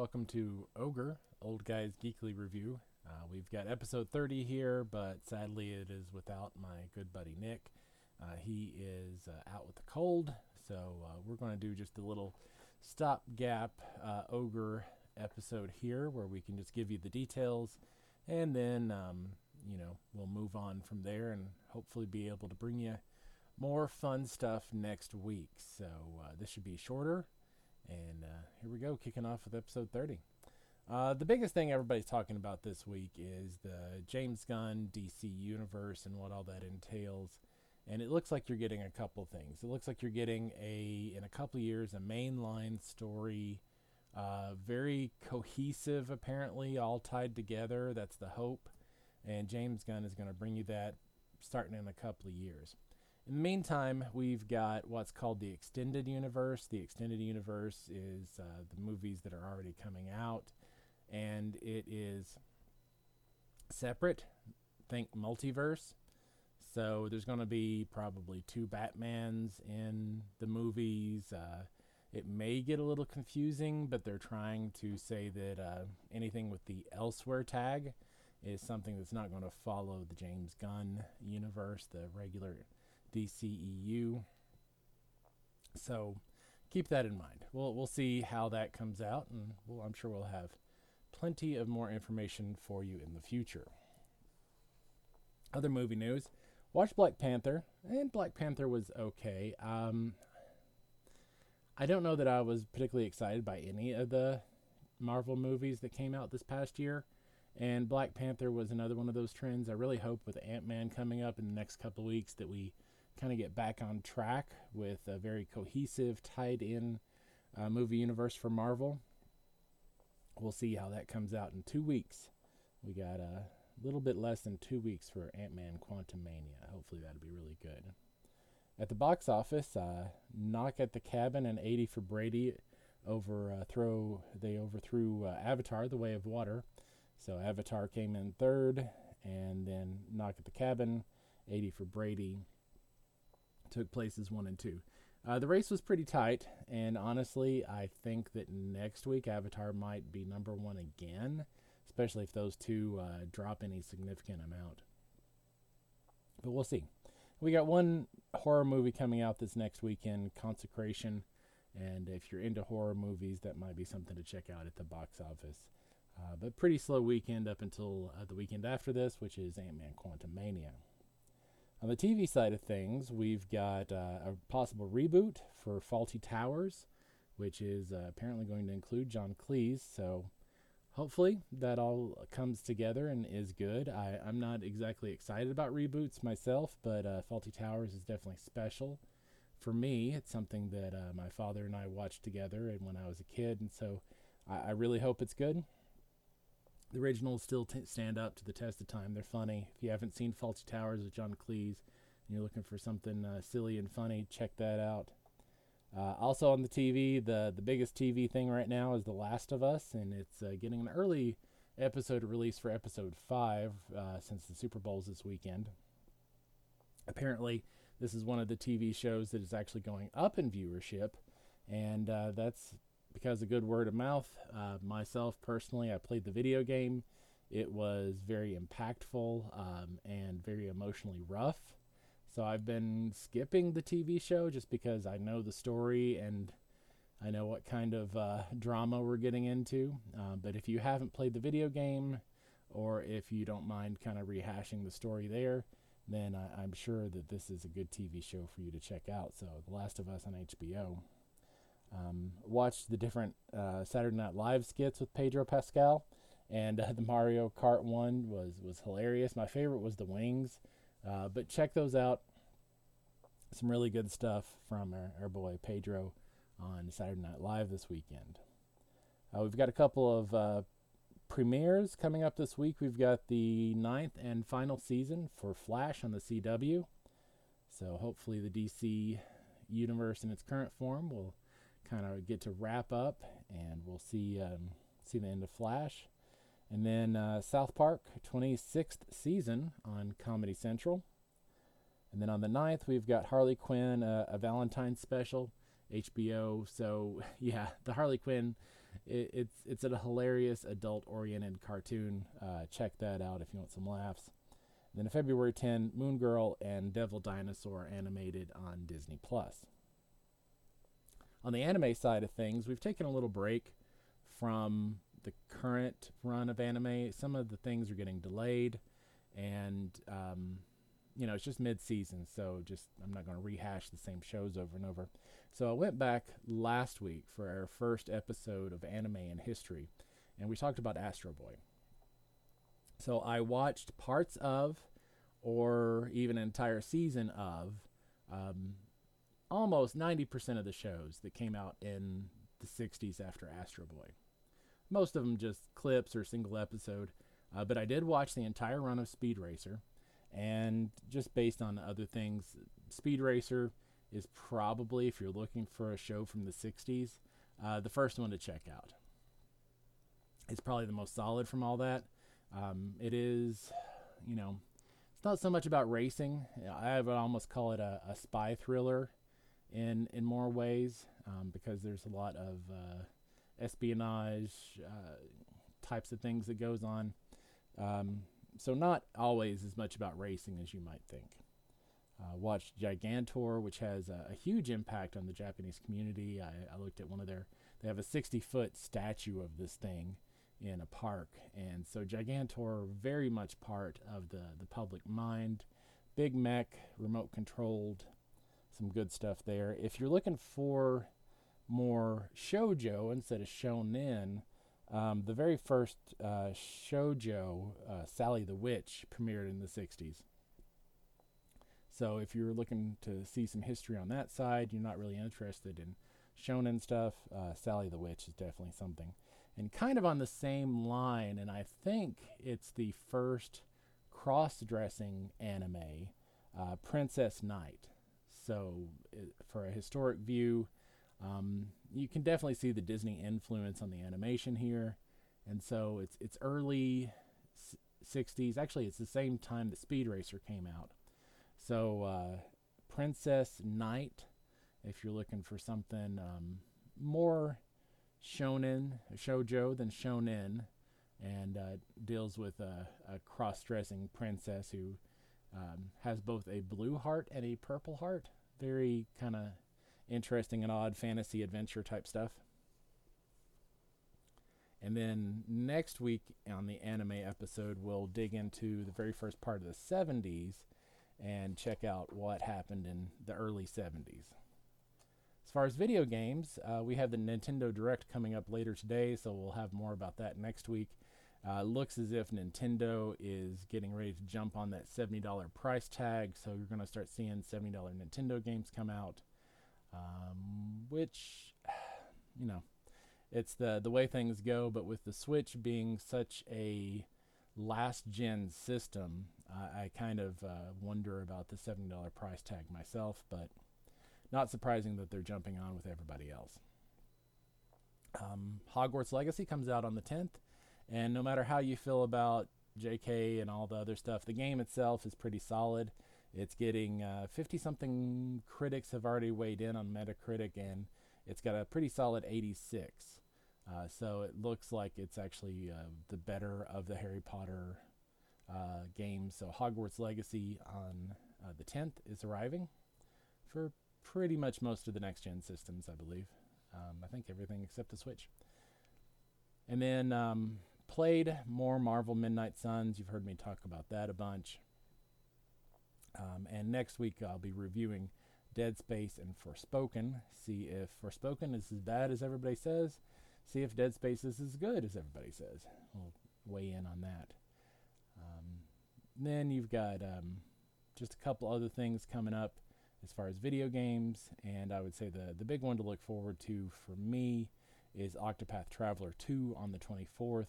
Welcome to Ogre, Old Guys Geekly Review. Uh, we've got episode 30 here, but sadly it is without my good buddy Nick. Uh, he is uh, out with the cold, so uh, we're going to do just a little stopgap uh, Ogre episode here where we can just give you the details and then, um, you know, we'll move on from there and hopefully be able to bring you more fun stuff next week. So uh, this should be shorter. And uh, here we go, kicking off with episode 30. Uh, the biggest thing everybody's talking about this week is the James Gunn DC universe and what all that entails. And it looks like you're getting a couple things. It looks like you're getting a, in a couple years, a mainline story, uh, very cohesive, apparently, all tied together. That's the hope. And James Gunn is going to bring you that starting in a couple of years. In the meantime, we've got what's called the extended universe. The extended universe is uh, the movies that are already coming out, and it is separate. Think multiverse. So there's going to be probably two Batmans in the movies. Uh, it may get a little confusing, but they're trying to say that uh, anything with the elsewhere tag is something that's not going to follow the James Gunn universe, the regular DCEU. So keep that in mind. We'll we'll see how that comes out, and we'll, I'm sure we'll have plenty of more information for you in the future. Other movie news: Watch Black Panther, and Black Panther was okay. Um, I don't know that I was particularly excited by any of the Marvel movies that came out this past year. And Black Panther was another one of those trends. I really hope with Ant Man coming up in the next couple weeks that we kind of get back on track with a very cohesive, tied in uh, movie universe for Marvel. We'll see how that comes out in two weeks. We got a little bit less than two weeks for Ant Man Quantumania. Hopefully, that'll be really good. At the box office, uh, Knock at the Cabin and 80 for Brady overthrow uh, they overthrew uh, Avatar: The Way of Water. So Avatar came in third, and then Knock at the Cabin, 80 for Brady, took places one and two. Uh, the race was pretty tight, and honestly, I think that next week Avatar might be number one again, especially if those two uh, drop any significant amount. But we'll see. We got one horror movie coming out this next weekend, Consecration, and if you're into horror movies, that might be something to check out at the box office. Uh, but pretty slow weekend up until uh, the weekend after this, which is Ant Man Quantumania. On the TV side of things, we've got uh, a possible reboot for Fawlty Towers, which is uh, apparently going to include John Cleese. So hopefully that all comes together and is good. I, am not exactly excited about reboots myself, but uh, Fawlty Towers is definitely special. For me, it's something that uh, my father and I watched together and when I was a kid, and so I, I really hope it's good. The originals still t- stand up to the test of time. They're funny. If you haven't seen Fawlty Towers with John Cleese and you're looking for something uh, silly and funny, check that out. Uh, also on the TV, the the biggest TV thing right now is The Last of Us, and it's uh, getting an early episode release for episode five uh, since the Super Bowl's this weekend. Apparently, this is one of the TV shows that is actually going up in viewership, and uh, that's because of good word of mouth. Uh, myself personally, I played the video game. It was very impactful um, and very emotionally rough. So I've been skipping the TV show just because I know the story and I know what kind of uh, drama we're getting into. Uh, but if you haven't played the video game, or if you don't mind kind of rehashing the story there, then I, I'm sure that this is a good TV show for you to check out. So, The Last of Us on HBO. Um, watched the different uh, Saturday Night Live skits with Pedro Pascal, and uh, the Mario Kart one was was hilarious. My favorite was the wings, uh, but check those out. Some really good stuff from our, our boy Pedro on Saturday Night Live this weekend. Uh, we've got a couple of uh, premieres coming up this week. We've got the ninth and final season for Flash on the CW. So hopefully the DC universe in its current form will kind of get to wrap up, and we'll see um, see the end of Flash, and then uh, South Park 26th season on Comedy Central, and then on the 9th we've got Harley Quinn, uh, a Valentine special, HBO. So yeah, the Harley Quinn it, it's it's a hilarious adult-oriented cartoon. Uh, check that out if you want some laughs. Then February 10, Moon Girl and Devil Dinosaur animated on Disney Plus. On the anime side of things, we've taken a little break from the current run of anime. Some of the things are getting delayed, and um, you know it's just mid-season, so just I'm not going to rehash the same shows over and over. So I went back last week for our first episode of anime in history, and we talked about Astro Boy. So I watched parts of, or even an entire season of, um, almost 90% of the shows that came out in the 60s after Astro Boy. Most of them just clips or single episode. Uh, but I did watch the entire run of Speed Racer. And just based on other things, Speed Racer is probably, if you're looking for a show from the 60s, uh, the first one to check out. It's probably the most solid from all that. Um, it is, you know, it's not so much about racing. I would almost call it a, a spy thriller in in more ways um, because there's a lot of uh, espionage uh, types of things that goes on. Um, so not always as much about racing as you might think. Uh, watched Gigantor, which has a, a, huge impact on the Japanese community. I, I, looked at one of their, they have a 60 foot statue of this thing in a park. And so Gigantor, very much part of the, the public mind. Big mech, remote controlled, some good stuff there. If you're looking for more shojo instead of shonen, um, the very first uh, shojo, uh, Sally the Witch, premiered in the 60s. So if you're looking to see some history on that side, you're not really interested in shonen stuff, uh, Sally the Witch is definitely something. And kind of on the same line, and I think it's the first cross dressing anime, uh, Princess Knight. So, for a historic view, um, you can definitely see the Disney influence on the animation here. And so it's it's early 60s. Actually, it's the same time that Speed Racer came out. So uh, Princess Knight, if you're looking for something um, more shonen, shojo than shonen, and uh, deals with a, a cross-dressing princess who um, has both a blue heart and a purple heart very kind of interesting and odd fantasy adventure type stuff. And then next week on the anime episode, we'll dig into the very first part of the 70s and check out what happened in the early 70s. As far as video games, uh, we have the Nintendo Direct coming up later today, so we'll have more about that next week. Uh, looks as if Nintendo is getting ready to jump on that $70 price tag, so you're going to start seeing $70 Nintendo games come out, um, which, you know, it's the, the way things go, but with the Switch being such a last gen system, I kind of uh, wonder about the $70 price tag myself, but not surprising that they're jumping on with everybody else. Um, Hogwarts Legacy comes out on the 10th. And no matter how you feel about JK and all the other stuff, the game itself is pretty solid. It's getting 50 uh, something critics have already weighed in on Metacritic, and it's got a pretty solid 86. Uh, so it looks like it's actually uh, the better of the Harry Potter uh, games. So Hogwarts Legacy on uh, the 10th is arriving for pretty much most of the next gen systems, I believe. Um, I think everything except the Switch. And then um, played more Marvel Midnight Suns. You've heard me talk about that a bunch. Um, and next week I'll be reviewing Dead Space and Forspoken. See if Forspoken is as bad as everybody says. See if Dead Space is as good as everybody says. We'll weigh in on that. Um, then you've got um, just a couple other things coming up as far as video games, and I would say the the big one to look forward to for me is Octopath Traveler 2 on the 24th.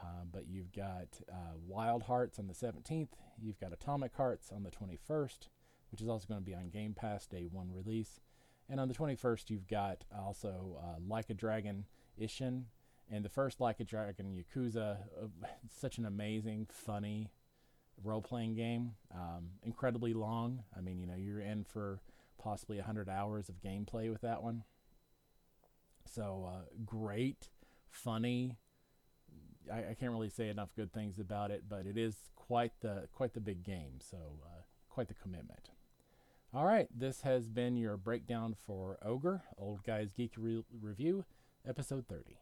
Uh, but you've got uh, Wild Hearts on the 17th. You've got Atomic Hearts on the 21st, which is also going to be on Game Pass Day 1 release. And on the 21st, you've got also uh, Like a Dragon Ishin. And the first Like a Dragon Yakuza, such an amazing, funny role playing game. Um, incredibly long. I mean, you know, you're in for possibly 100 hours of gameplay with that one. So, uh, great funny. I, I, can't really say enough good things about it, but it is quite the quite the big game. So uh, quite the commitment. All right, this has been your breakdown for Ogre, Old Guys Geek Re- Review, episode 30.